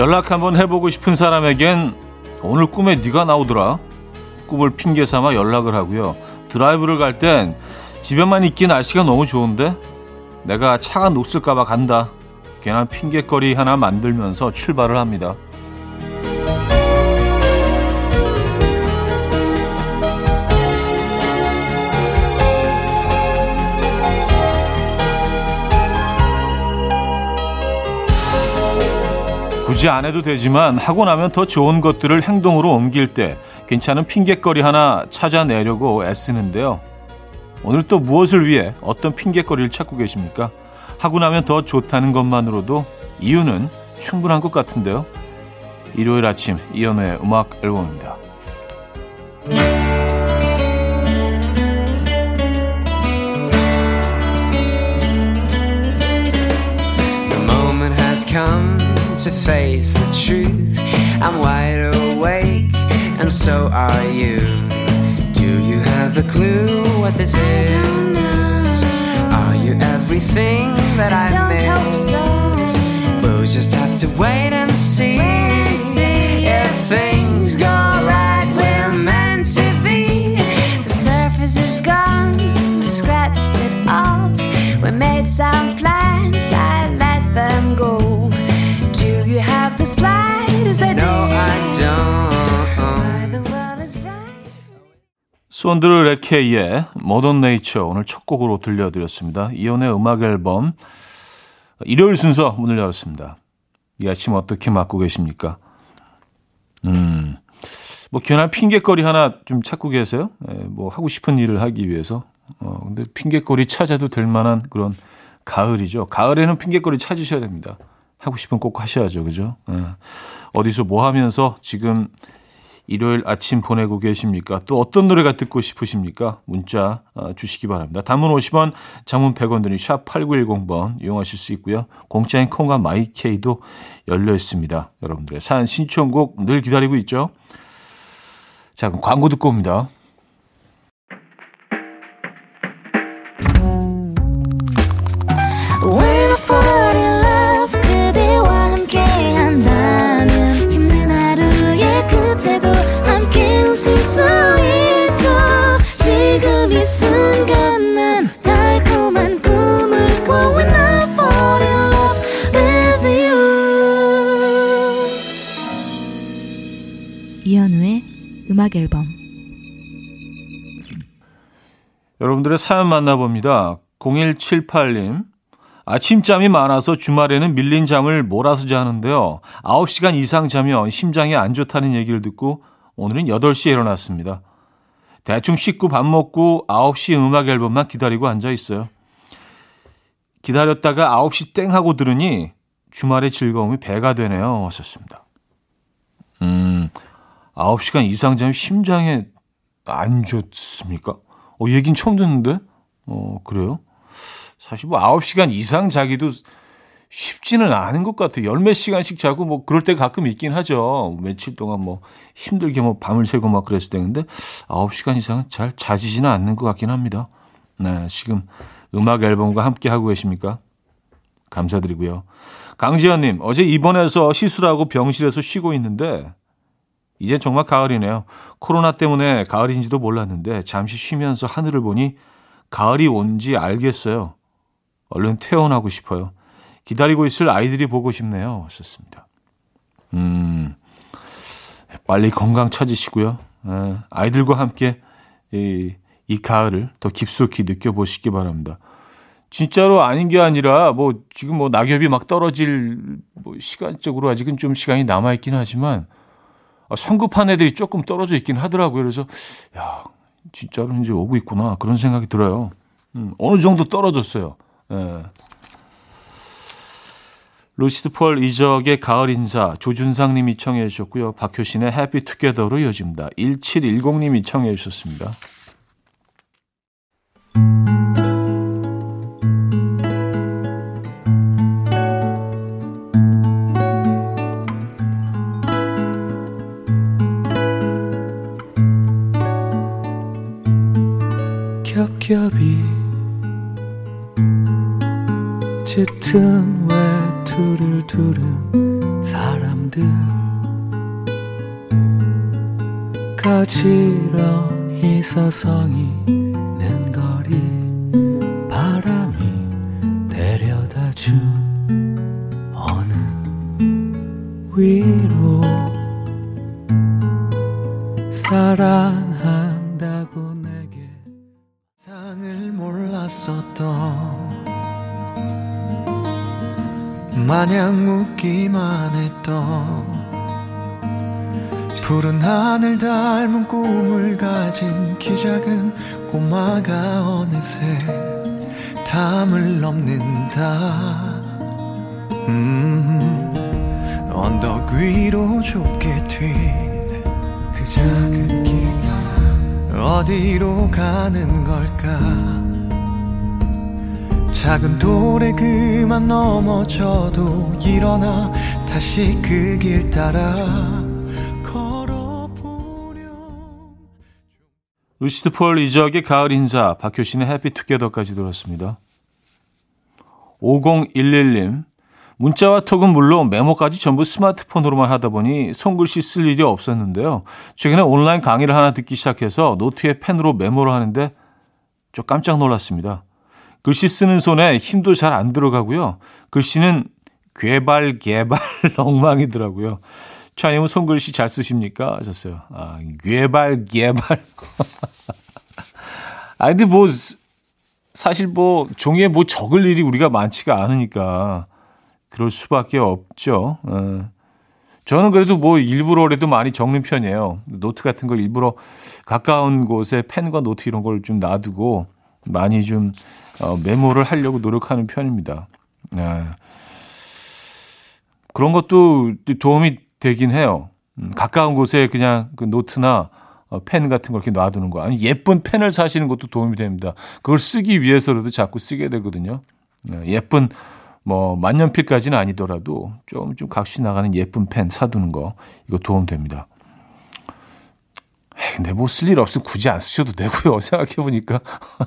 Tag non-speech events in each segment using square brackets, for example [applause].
연락 한번 해보고 싶은 사람에겐 오늘 꿈에 네가 나오더라. 꿈을 핑계 삼아 연락을 하고요. 드라이브를 갈 땐 집에만 있기 날씨가 너무 좋은데 내가 차가 녹슬까봐 간다. 괜한 핑계거리 하나 만들면서 출발을 합니다. 굳이 안 해도 되지만 하고 나면 더 좋은 것들을 행동으로 옮길 때 괜찮은 핑계거리 하나 찾아내려고 애쓰는데요. 오늘 또 무엇을 위해 어떤 핑계거리를 찾고 계십니까? 하고 나면 더 좋다는 것만으로도 이유는 충분한 것 같은데요. 일요일 아침 이연우의 음악 앨범입니다. To face the truth. I'm wide awake, and so are you. Do you have a clue what this is? Are you everything that I, I miss? Hope so. We'll just have to wait and see, wait and see if things go right. We're meant to be. The surface is gone, we scratched it off. We made some plans, I 손드르 레케의 모던 네이처 오늘 첫 곡으로 들려드렸습니다. 이연의 음악 앨범 일요일 순서 문을 열었습니다. 이 아침 어떻게 맞고 계십니까? 음, 뭐 괜한 핑계거리 하나 좀 찾고 계세요? 예, 뭐 하고 싶은 일을 하기 위해서. 어, 근데 핑계거리 찾아도 될 만한 그런 가을이죠. 가을에는 핑계거리 찾으셔야 됩니다. 하고 싶은 꼭 하셔야죠. 그죠? 예. 어디서 뭐 하면서 지금 일요일 아침 보내고 계십니까? 또 어떤 노래가 듣고 싶으십니까? 문자 어, 주시기 바랍니다. 단문 50원, 장문 100원 드니 샵 8910번 이용하실 수 있고요. 공짜인 콩과 마이케이도 열려 있습니다. 여러분들의 사연 신청곡 늘 기다리고 있죠. 자, 그럼 광고 듣고 옵니다. 음악 앨범 여러분들의 사연 만나봅니다. 0178님 아침잠이 많아서 주말에는 밀린 잠을 몰아서 자는데요. 9시간 이상 자면 심장이 안 좋다는 얘기를 듣고 오늘은 8시에 일어났습니다. 대충 씻고 밥 먹고 9시 음악 앨범만 기다리고 앉아 있어요. 기다렸다가 9시 땡 하고 들으니 주말의 즐거움이 배가 되네요. 하셨습니다. 음, 9시간 이상 자면 심장에 안 좋습니까? 어, 얘긴 처음 듣는데? 어, 그래요? 사실 뭐 9시간 이상 자기도 쉽지는 않은 것 같아요. 열 몇 시간씩 자고 뭐 그럴 때 가끔 있긴 하죠. 며칠 동안 뭐 힘들게 뭐 밤을 새고 막 그랬을 때. 근데 9시간 이상은 잘 자지지는 않는 것 같긴 합니다. 네, 지금 음악 앨범과 함께 하고 계십니까? 감사드리고요. 강지현님, 어제 입원해서 시술하고 병실에서 쉬고 있는데 이제 정말 가을이네요. 코로나 때문에 가을인지도 몰랐는데 잠시 쉬면서 하늘을 보니 가을이 온지 알겠어요. 얼른 퇴원하고 싶어요. 기다리고 있을 아이들이 보고 싶네요. 하셨습니다. 음, 빨리 건강 찾으시고요. 예, 아이들과 함께 이, 이 가을을 더 깊숙이 느껴보시기 바랍니다. 진짜로 아닌 게 아니라 뭐 지금 뭐 낙엽이 막 떨어질 뭐 시간적으로 아직은 좀 시간이 남아 있긴 하지만 아, 성급한 애들이 조금 떨어져 있긴 하더라고요. 그래서 야 진짜로 이제 오고 있구나 그런 생각이 들어요. 음, 어느 정도 떨어졌어요. 예. 루시드 폴 이적의 가을 인사 조준상 님이 청해 주셨고요. 박효신의 해피 투게더로 이어집니다. 1710님이 청해 주셨습니다. 짙은 외투를 두른 사람 듯 가지런히 서성이 꼬마가 어느새 담을 넘는다. 음, 언덕 위로 좁게 튄 그 작은 길 따라 어디로 가는 걸까? 작은 돌에 그만 넘어져도 일어나 다시 그 길 따라 루시드 폴 이적의 가을 인사, 박효신의 해피투게더까지 들었습니다. 5011님, 문자와 톡은 물론 메모까지 전부 스마트폰으로만 하다 보니 손글씨 쓸 일이 없었는데요. 최근에 온라인 강의를 하나 듣기 시작해서 노트에 펜으로 메모를 하는데 좀 깜짝 놀랐습니다. 글씨 쓰는 손에 힘도 잘 안 들어가고요. 글씨는 괴발, 개발, [laughs] 엉망이더라고요. 차님은 손글씨 잘 쓰십니까? 하셨어요. 아, 괴발, 개발. [laughs] 아, 근데 뭐, 사실 뭐, 종이에 뭐 적을 일이 우리가 많지가 않으니까, 그럴 수밖에 없죠. 어. 저는 그래도 뭐 일부러라도 많이 적는 편이에요. 노트 같은 거 일부러 가까운 곳에 펜과 노트 이런 걸 좀 놔두고 많이 좀 어, 메모를 하려고 노력하는 편입니다. 네. 그런 것도 도움이 되긴 해요. 음, 가까운 곳에 그냥 그 노트나 어, 펜 같은 걸 이렇게 놔두는 거. 아니, 예쁜 펜을 사시는 것도 도움이 됩니다. 그걸 쓰기 위해서라도 자꾸 쓰게 되거든요. 네, 예쁜 뭐 만년필까지는 아니더라도 좀 좀 값이 나가는 예쁜 펜 사두는 거 이거 도움 됩니다. 근데 뭐 쓸 일 없으면 굳이 안 쓰셔도 되고요. [laughs] 생각해 보니까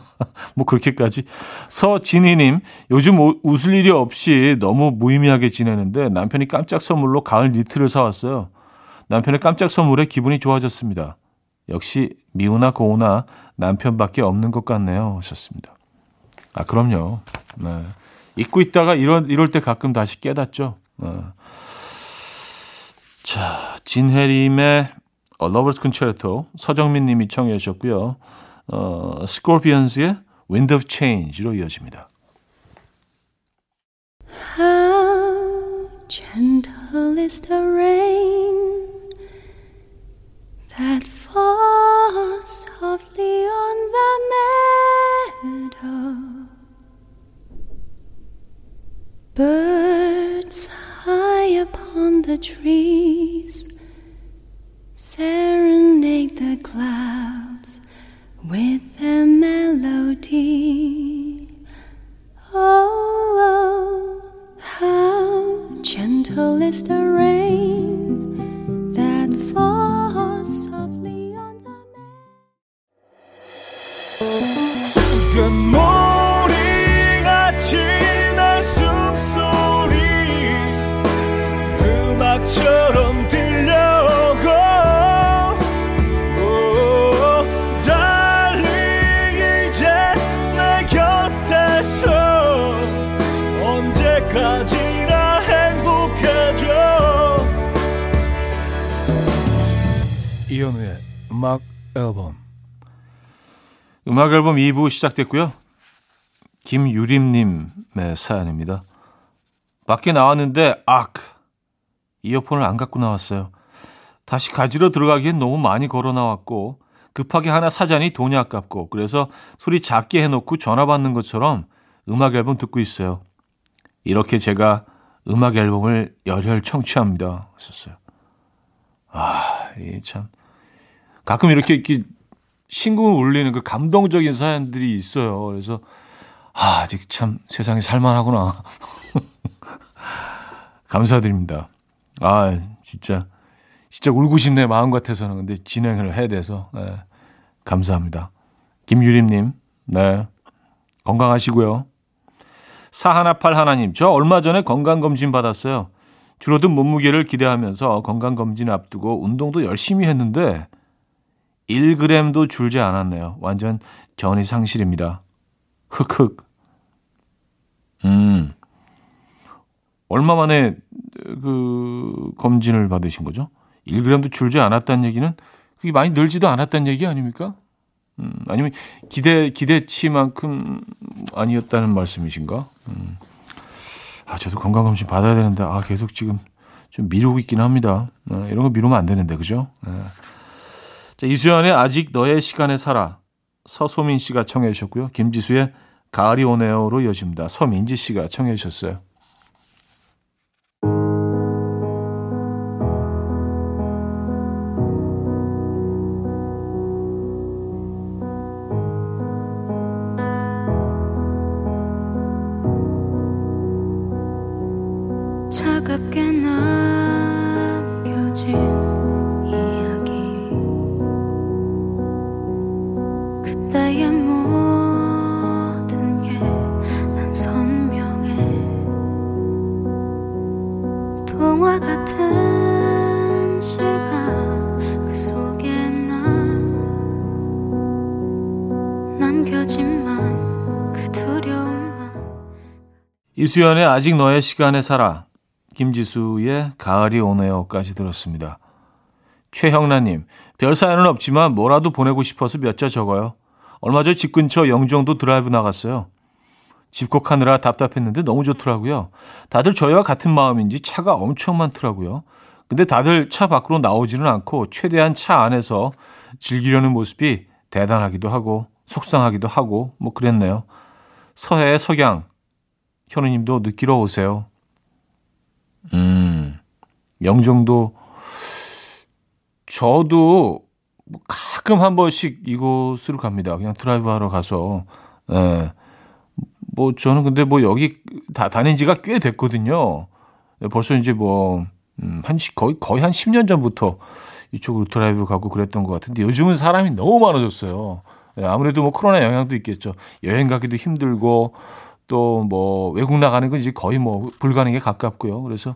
[laughs] 뭐 그렇게까지 서진희님 요즘 웃을 일이 없이 너무 무의미하게 지내는데 남편이 깜짝 선물로 가을 니트를 사왔어요. 남편의 깜짝 선물에 기분이 좋아졌습니다. 역시 미우나 고우나 남편밖에 없는 것 같네요. 하셨습니다. 아 그럼요. 네. 잊고 있다가 이런 이럴 때 가끔 다시 깨닫죠. 어. 자, 진해림의 어, Lovers Concerto 서정민 님이 청해 주셨고요. 어, 스콜피언스의 Wind of Change로 이어집니다. How gentle is the rain that falls softly on the meadow. Birds high upon the trees serenade the clouds with their melody. Oh, oh, how gentle is the rain 앨범 음악 앨범 2부 시작됐고요. 김유림님의 사연입니다. 밖에 나왔는데 악 이어폰을 안 갖고 나왔어요. 다시 가지러 들어가기엔 너무 많이 걸어 나왔고 급하게 하나 사자니 돈이 아깝고 그래서 소리 작게 해놓고 전화 받는 것처럼 음악 앨범 듣고 있어요. 이렇게 제가 음악 앨범을 열혈 청취합니다. 썼어요. 아, 이 참. 가끔 이렇게 이렇게 신금을 울리는 그 감동적인 사연들이 있어요. 그래서 아, 아직 참 세상이 살만하구나. [laughs] 감사드립니다. 아, 진짜 진짜 울고 싶네 마음 같아서는 근데 진행을 해야 돼서 네, 감사합니다. 김유림님, 네 건강하시고요. 사하나팔 하나님, 저 얼마 전에 건강검진 받았어요. 줄어든 몸무게를 기대하면서 건강검진 앞두고 운동도 열심히 했는데 1g도 줄지 않았네요. 완전 전이 상실입니다. 흑흑. 음. 얼마 만에 그 검진을 받으신 거죠? 1g도 줄지 않았다는 얘기는 그게 많이 늘지도 않았다는 얘기 아닙니까? 음, 아니면 기대 기대치만큼 아니었다는 말씀이신가? 음. 아, 저도 건강검진 받아야 되는데 아 계속 지금 좀 미루고 있긴 합니다. 아, 이런 거 미루면 안 되는데 그죠? 아. 자, 이수연의 아직 너의 시간에 살아 서소민 씨가 청해 주셨고요. 김지수의 가을이 오네요로 이어집니다. 서민지 씨가 청해 주셨어요. 이수연의 아직 너의 시간에 살아 김지수의 가을이 오네요까지 들었습니다. 최형란님 별 사연은 없지만 뭐라도 보내고 싶어서 몇 자 적어요. 얼마 전 집 근처 영종도 드라이브 나갔어요. 집콕하느라 답답했는데 너무 좋더라고요. 다들 저희와 같은 마음인지 차가 엄청 많더라고요. 근데 다들 차 밖으로 나오지는 않고 최대한 차 안에서 즐기려는 모습이 대단하기도 하고 속상하기도 하고 뭐 그랬네요. 서해의 석양 현우님도 느끼러 오세요. 음, 영종도 저도 가끔 한 번씩 이곳으로 갑니다. 그냥 드라이브 하러 가서. 예. 뭐 저는 근데 뭐 여기 다 다닌 지가 꽤 됐거든요. 예, 벌써 이제 뭐, 음, 한, 거의, 거의 한 10년 전부터 이쪽으로 드라이브 가고 그랬던 것 같은데 요즘은 사람이 너무 많아졌어요. 예, 아무래도 뭐 코로나 영향도 있겠죠. 여행 가기도 힘들고, 또 뭐 외국 나가는 건 이제 거의 뭐 불가능에 가깝고요. 그래서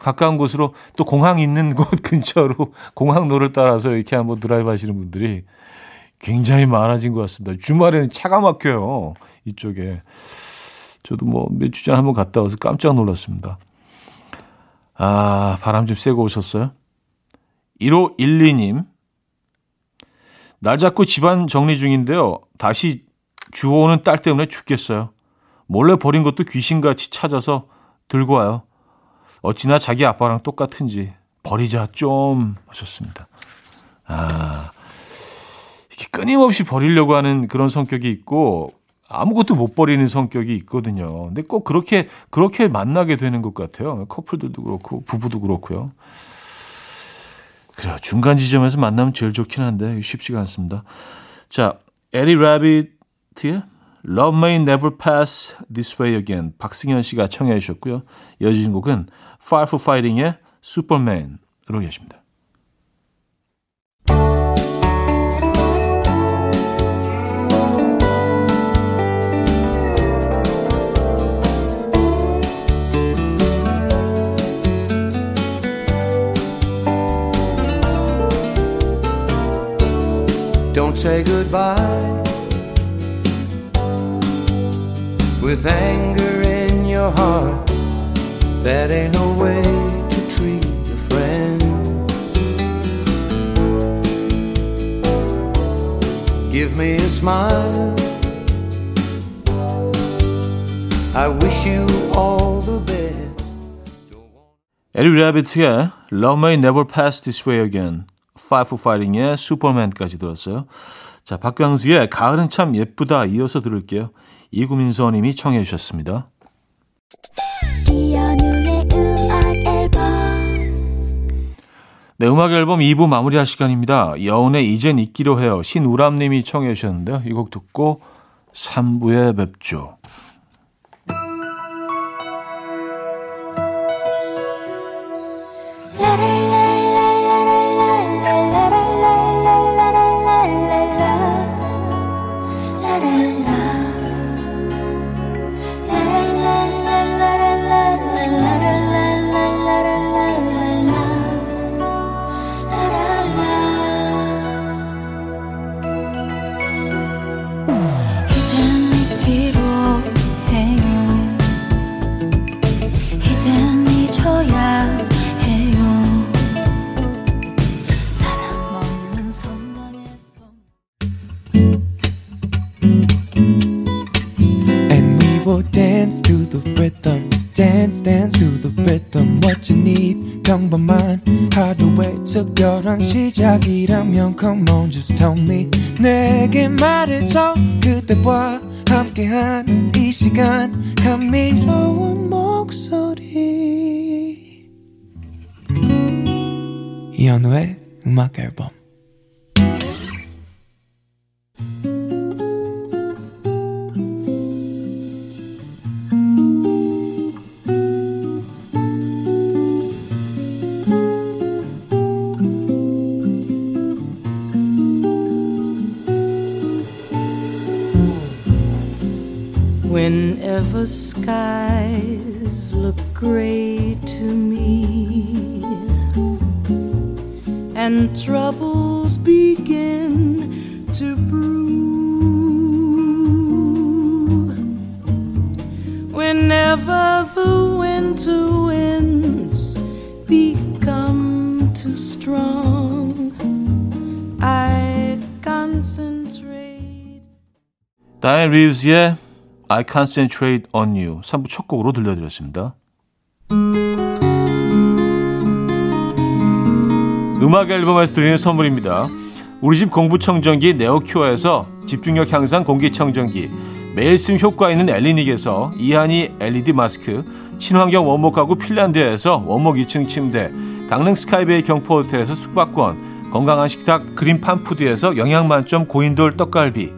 가까운 곳으로 또 공항 있는 [laughs] 곳 근처로 공항로를 따라서 이렇게 한번 드라이브 하시는 분들이 굉장히 많아진 것 같습니다. 주말에는 차가 막혀요. 이쪽에. 저도 뭐 몇 주 전에 한번 갔다 와서 깜짝 놀랐습니다. 아, 바람 좀 쐬고 오셨어요? 1512님. 날 잡고 집안 정리 중인데요. 다시 주워오는 딸 때문에 죽겠어요. 몰래 버린 것도 귀신같이 찾아서 들고 와요. 어찌나 자기 아빠랑 똑같은지 버리자 좀 하셨습니다. 아, 이렇게 끊임없이 버리려고 하는 그런 성격이 있고 아무것도 못 버리는 성격이 있거든요. 근데 꼭 그렇게 그렇게 만나게 되는 것 같아요. 커플들도 그렇고 부부도 그렇고요. 그래요. 중간 지점에서 만나면 제일 좋긴 한데 쉽지가 않습니다. 자, 에리 라비트의 Love May Never Pass This Way Again 박승현 씨가 청해 주셨고요. 이어진 곡은 Fire for Fighting의 Superman으로 이어집니다. with anger in your heart. That ain't no way to treat a friend. Give me a smile. I wish you all the best. 에리 라비트의 Love May Never Pass This Way Again, Five for Fighting의 Superman까지 들었어요. 자, 박광수의 가을은 참 예쁘다 이어서 들을게요. 이구민서님이 청해 주셨습니다. 네, 음악 앨범 2부 마무리할 시간입니다. 여운의 이젠 잊기로 해요. 신우람님이 청해 주셨는데요. 이 곡 듣고 3부에 뵙죠. dance to the rhythm dance dance to the rhythm what you need come by mine how the way to go on 특별한 시작이라면 come on just tell me nigga mad it's all good the boy come get on easy gun come meet all one more so deep 이현우의 음악 앨범 Wherever skies look gray to me, and troubles begin to brew. Whenever the winter winds become too strong, I concentrate. Diane Reeves, yeah. I Concentrate on You 3부 첫 곡으로 들려드렸습니다. 음악 앨범에서 드리는 선물입니다. 우리 집 공부청정기 네오큐어에서 집중력 향상 공기청정기 매일 쓴 효과 있는 엘리닉에서 이하니 LED 마스크 친환경 원목 가구 핀란드에서 원목 2층 침대 강릉 스카이베이 경포호텔에서 숙박권 건강한 식탁 그린 팜푸드에서 영양만점 고인돌 떡갈비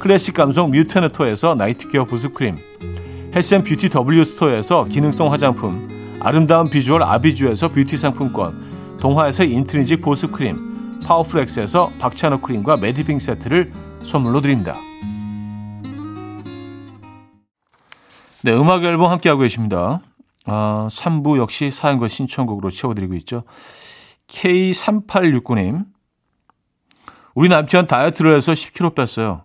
클래식 감성 뮤테너토에서 night care 부스크림 health and beauty W스토어에서 기능성 화장품 아름다운 비주얼 아비주에서 뷰티 상품권 동화에서 인트리직 보습크림 파워프렉스에서 박찬호 크림과 매디핑 세트를 선물로 드립니다. 네, 음악 앨범 함께하고 계십니다. 아, 3부 역시 사연과 신청곡으로 채워드리고 있죠. K3869님. 우리 남편 다이어트를 해서 10kg 뺐어요.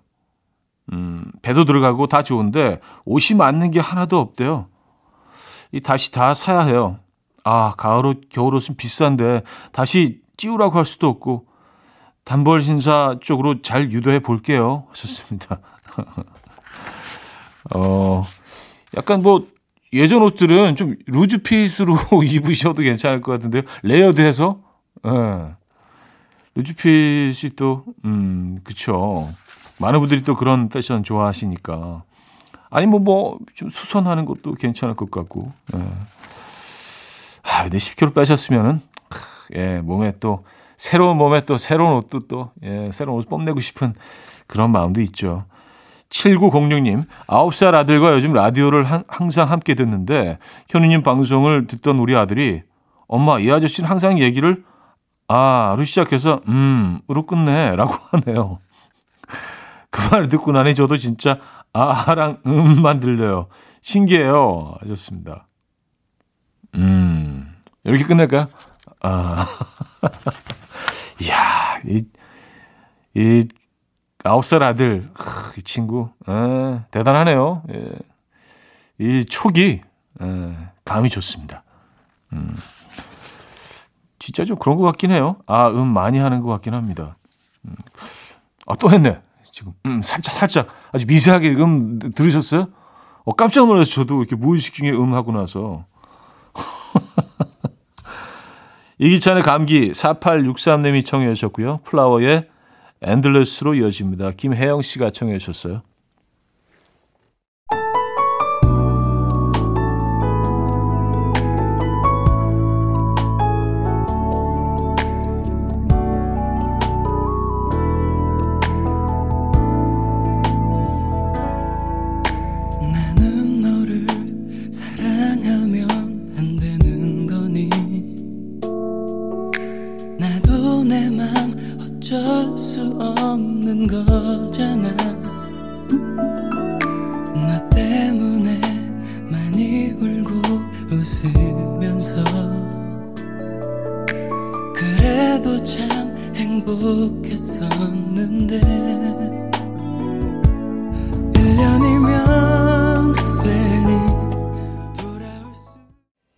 음, 배도 들어가고 다 좋은데 옷이 맞는 게 하나도 없대요. 이 다시 다 사야 해요. 아, 가을옷, 겨울옷은 비싼데 다시 찌우라고 할 수도 없고 단벌 신사 쪽으로 잘 유도해 볼게요. 하셨습니다. [laughs] 어, 약간 뭐 예전 옷들은 좀 loose fit으로 [laughs] 입으셔도 괜찮을 것 같은데요. layered해서 예. 네. loose fit이 또 음, 그쵸. 많은 분들이 또 그런 패션 좋아하시니까. 아니, 뭐, 뭐, 좀 수선하는 것도 괜찮을 것 같고. 예. 아, 근데 10kg 빼셨으면은, 예, 몸에 또, 새로운 몸에 또, 새로운 옷도 또, 예, 새로운 옷 뽐내고 싶은 그런 마음도 있죠. 7906님, 9살 아들과 요즘 라디오를 한, 항상 함께 듣는데, 현우님 방송을 듣던 우리 아들이, 엄마, 이 아저씨는 항상 얘기를, 아, 로 시작해서, 음, 으로 끝내. 라고 [laughs] 하네요. 그 말을 듣고 나니 저도 진짜 아랑 음만 들려요. 신기해요. 하셨습니다. 음, 이렇게 끝낼까요? 아, [laughs] 이야, 이, 이, 아홉 살 아들, 이 친구, 에, 대단하네요. 예. 이 촉이, 에, 감이 좋습니다. 음. 진짜 좀 그런 것 같긴 해요. 아, 음 많이 하는 것 같긴 합니다. 음. 아, 또 했네. 지금 음, 살짝 살짝 아주 미세하게 음 들으셨어요? 어, 깜짝 놀라서 저도 이렇게 무의식 중에 음 하고 나서 [laughs] 이기찬의 감기 4863님이 청해 주셨고요. 플라워의 엔들레스로 이어집니다. 김혜영 씨가 청해 주셨어요.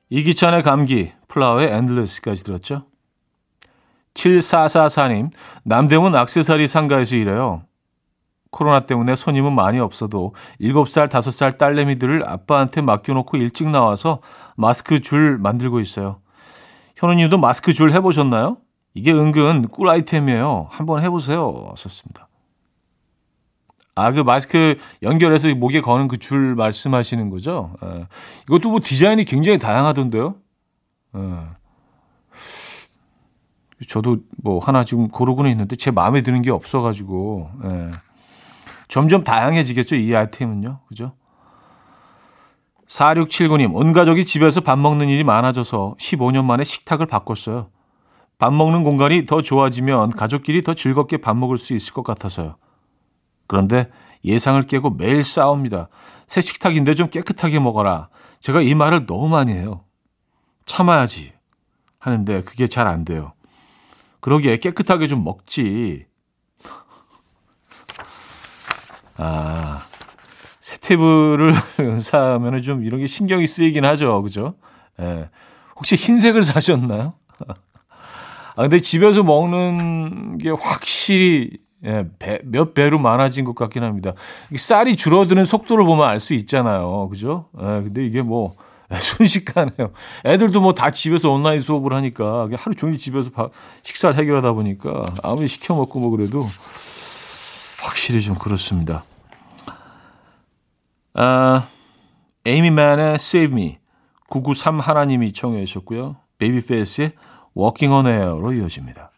이기찬의 감기, 플라워의 Endless까지 들었죠. 7444님, 남대문 악세사리 상가에서 일해요. 코로나 때문에 손님은 많이 없어도 7살, 5살 딸내미들을 아빠한테 맡겨놓고 일찍 나와서 마스크 줄 만들고 있어요. 현우님도 마스크 줄 해보셨나요? 이게 은근 꿀 아이템이에요. 한번 해보세요. 썼습니다. 아, 그 마스크 연결해서 목에 거는 그 줄 말씀하시는 거죠? 예. 이것도 뭐 디자인이 굉장히 다양하던데요? 예. 저도 뭐 하나 지금 고르고는 있는데 제 마음에 드는 게 없어가지고, 예. 점점 다양해지겠죠, 이 아이템은요. 그죠? 4679님, 온 가족이 집에서 밥 먹는 일이 많아져서 15년 만에 식탁을 바꿨어요. 밥 먹는 공간이 더 좋아지면 가족끼리 더 즐겁게 밥 먹을 수 있을 것 같아서요. 그런데 예상을 깨고 매일 싸웁니다. 새 식탁인데 좀 깨끗하게 먹어라. 제가 이 말을 너무 많이 해요. 참아야지. 하는데 그게 잘 안 돼요. 그러기에 깨끗하게 좀 먹지. [laughs] 아, 새 테이블을 [laughs] 연사하면 좀 이런 게 신경이 쓰이긴 하죠. 그죠? 예. 혹시 흰색을 사셨나요? [laughs] 아, 근데 집에서 먹는 게 확실히 예, 배, 몇 배로 많아진 것 같긴 합니다. 이 쌀이 줄어드는 속도를 보면 알 수 있잖아요. 그죠? 예, 근데 이게 뭐 [laughs] 순식간에요. 애들도 뭐 다 집에서 온라인 수업을 하니까 하루 종일 집에서 밥, 식사를 해결하다 보니까 아무리 시켜 먹고 뭐 그래도 확실히 좀 그렇습니다. 아, 에이미맨의 Save Me 993 하나님이 청해 주셨고요. 베이비페이스의 Walking on Air로 이어집니다.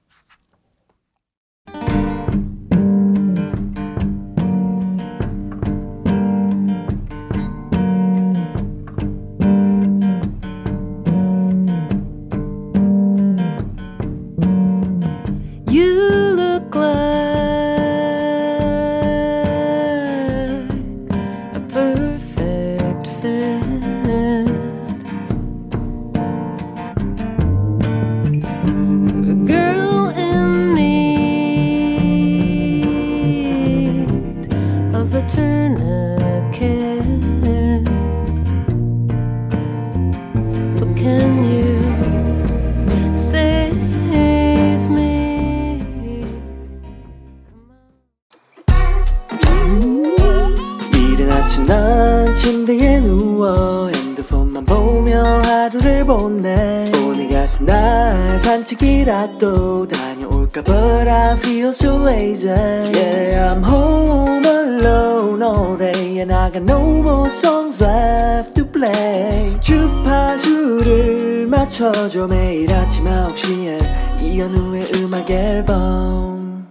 And I got no more songs left to play 주파수를 맞춰줘 매일 아침 9시에 이현우의 음악 앨범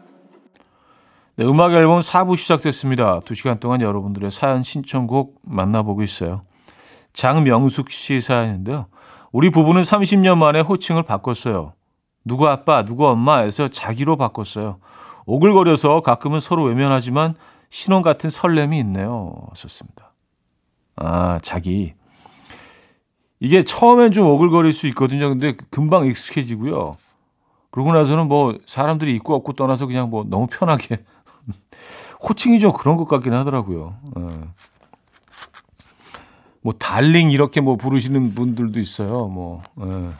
네, 음악 앨범 4부 시작됐습니다. 2시간 동안 여러분들의 사연 신청곡 만나보고 있어요. 장명숙 씨 사연인데요. 우리 부부는 30년 만에 호칭을 바꿨어요. 누구 아빠, 누구 엄마에서 자기로 바꿨어요. 오글거려서 가끔은 서로 외면하지만 신혼 같은 설렘이 있네요. 좋습니다. 아, 자기. 이게 처음엔 좀 오글거릴 수 있거든요. 근데 금방 익숙해지고요. 그러고 나서는 뭐 사람들이 있고 없고 떠나서 그냥 뭐 너무 편하게 [laughs] 호칭이 좀 그런 것 같긴 하더라고요. 예. 뭐 달링 이렇게 뭐 부르시는 분들도 있어요. 뭐 예.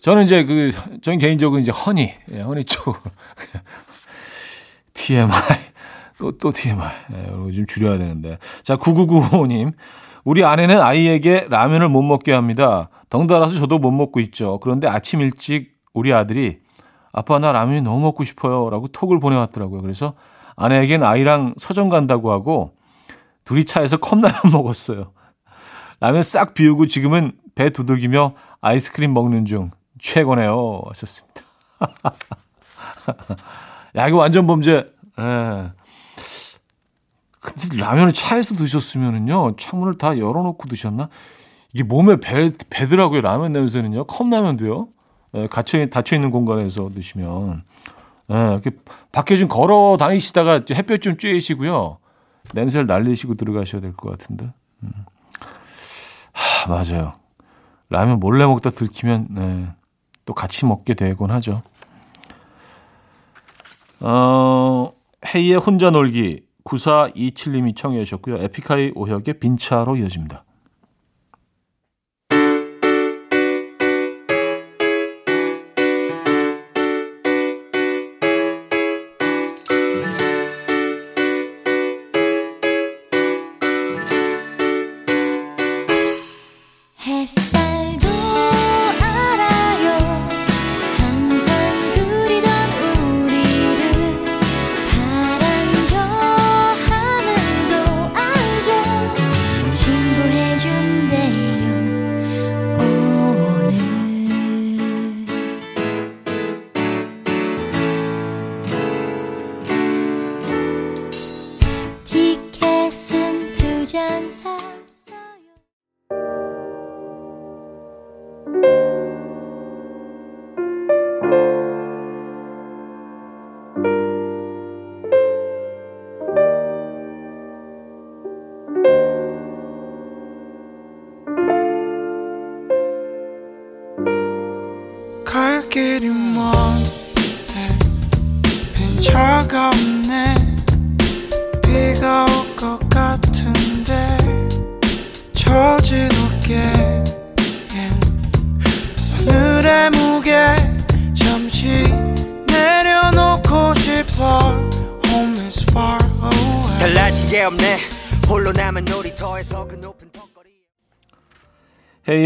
저는 이제 그, 저는 개인적으로 이제 허니, 예, 허니 쪽. [laughs] TMI. 또, 또 TMI. 예, 이거 좀 줄여야 되는데. 자, 9995님. 우리 아내는 아이에게 라면을 못 먹게 합니다. 덩달아서 저도 못 먹고 있죠. 그런데 아침 일찍 우리 아들이 아빠 나 라면이 너무 먹고 싶어요. 라고 톡을 보내왔더라고요. 그래서 아내에겐 아이랑 서점 간다고 하고 둘이 차에서 컵라면 [laughs] 먹었어요. 라면 싹 비우고 지금은 배 두들기며 아이스크림 먹는 중 최고네요. 하셨습니다. [laughs] 야, 이거 완전 범죄. 예. 근데 라면을 차에서 드셨으면은요, 창문을 다 열어놓고 드셨나? 이게 몸에 배, 배더라고요, 라면 냄새는요. 컵라면도요. 예, 갇혀, 닫혀 있는 공간에서 드시면. 예, 이렇게 밖에 좀 걸어 다니시다가 햇볕 좀 쬐시고요. 냄새를 날리시고 들어가셔야 될 것 같은데. 음. 하, 맞아요. 라면 몰래 먹다 들키면, 네, 또 같이 먹게 되곤 하죠. 어, 헤이의 혼자 놀기 9427님이 청해 주셨고요. 에픽하이 오혁의 빈차로 이어집니다.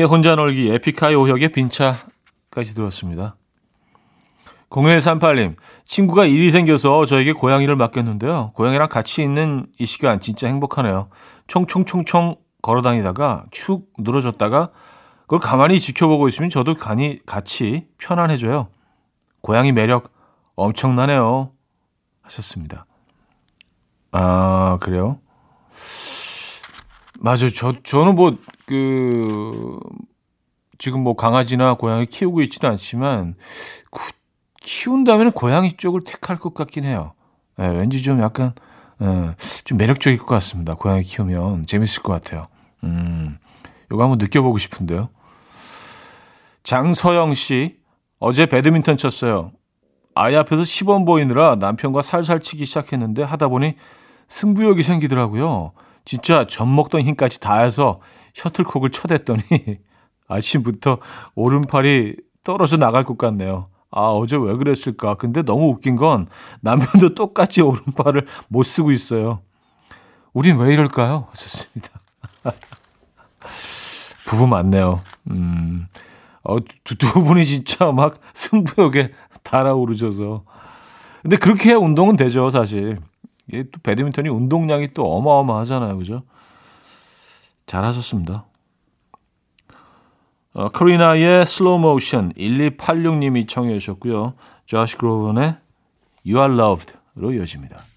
헤이의 혼자 놀기 에픽하이 오혁의 빈차까지 들었습니다. 0138님, 친구가 일이 생겨서 저에게 고양이를 맡겼는데요. 고양이랑 같이 있는 이 시간 진짜 행복하네요. 총총총총 걸어 다니다가 축 늘어졌다가 그걸 가만히 지켜보고 있으면 저도 간이 같이 편안해져요. 고양이 매력 엄청나네요. 하셨습니다. 아, 그래요? 맞아요. 저, 저는 뭐, 그, 지금 뭐 강아지나 고양이 키우고 있지는 않지만, 구- 키운다면 고양이 쪽을 택할 것 같긴 해요. 예, 왠지 좀 약간, 예, 좀 매력적일 것 같습니다. 고양이 키우면 재밌을 것 같아요. 음, 이거 한번 느껴보고 싶은데요. 장서영 씨, 어제 배드민턴 쳤어요. 아이 앞에서 시범 보이느라 남편과 살살 치기 시작했는데 하다 보니 승부욕이 생기더라고요. 진짜 젖 먹던 힘까지 다해서 셔틀콕을 쳐댔더니 [laughs] 아침부터 오른팔이 떨어져 나갈 것 같네요. 아, 어제 왜 그랬을까? 근데 너무 웃긴 건 남편도 [laughs] 똑같이 오른팔을 못 쓰고 있어요. 우린 왜 이럴까요? [laughs] 좋습니다. 부부 맞네요. 음, 어, 두, 두 분이 진짜 막 승부욕에 달아오르셔서. 근데 그렇게 해야 운동은 되죠, 사실. 이게 또 배드민턴이 운동량이 또 어마어마하잖아요. 그죠? 잘하셨습니다. 어, 크리나의 Slow Motion 1286님이 청해 주셨고요. 조시 그로번의 You Are Loved로 이어집니다.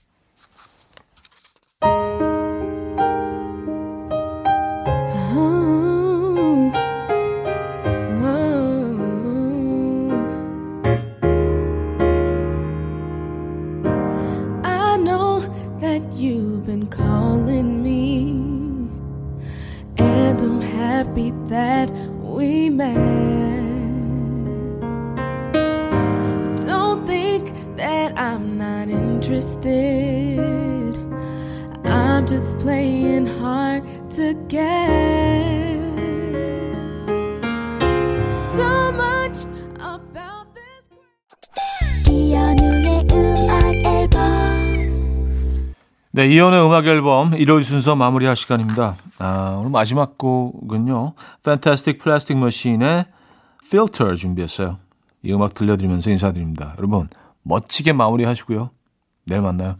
interested. I'm just playing hard to get. So much about this. 이연우의 음악 앨범. 네, 이연우의 음악 앨범 일요일 순서 마무리할 시간입니다. 아, 오늘 마지막 곡은요. Fantastic Plastic Machine의 Filter 준비했어요. 이 음악 들려드리면서 인사드립니다. 여러분, 멋지게 마무리하시고요. 내일 만나요.